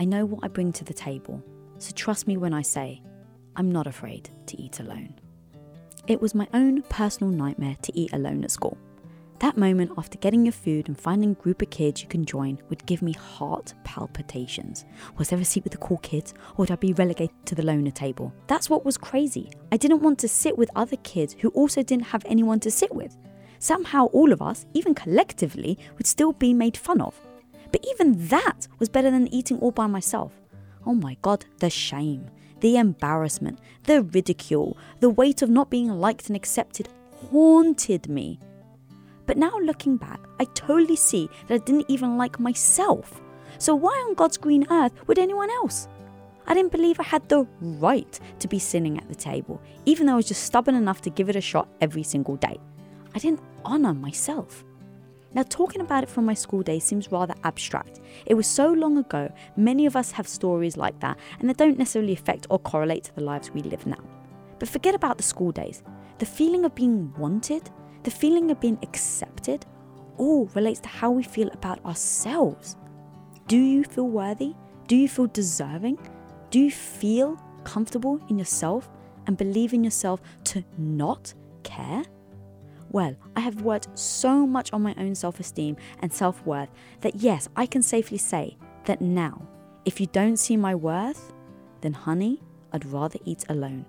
I know what I bring to the table, so trust me when I say I'm not afraid to eat alone. It was my own personal nightmare to eat alone at school. That moment after getting your food and finding a group of kids you can join would give me heart palpitations. Was there a seat with the cool kids, or would I be relegated to the loner table? That's what was crazy. I didn't want to sit with other kids who also didn't have anyone to sit with. Somehow, all of us, even collectively, would still be made fun of. But even that was better than eating all by myself. Oh my god, the shame, the embarrassment, the ridicule, the weight of not being liked and accepted haunted me. But now looking back, I totally see that I didn't even like myself. So why on God's green earth would anyone else? I didn't believe I had the right to be sitting at the table, even though I was just stubborn enough to give it a shot every single day. I didn't honour myself. Now, talking about it from my school days seems rather abstract. It was so long ago, many of us have stories like that, and they don't necessarily affect or correlate to the lives we live now. But forget about the school days. The feeling of being wanted, the feeling of being accepted all relates to how we feel about ourselves. Do you feel worthy? Do you feel deserving? Do you feel comfortable in yourself and believe in yourself to not care? Well, I have worked so much on my own self esteem and self worth that yes, I can safely say that now, if you don't see my worth, then honey, I'd rather eat alone.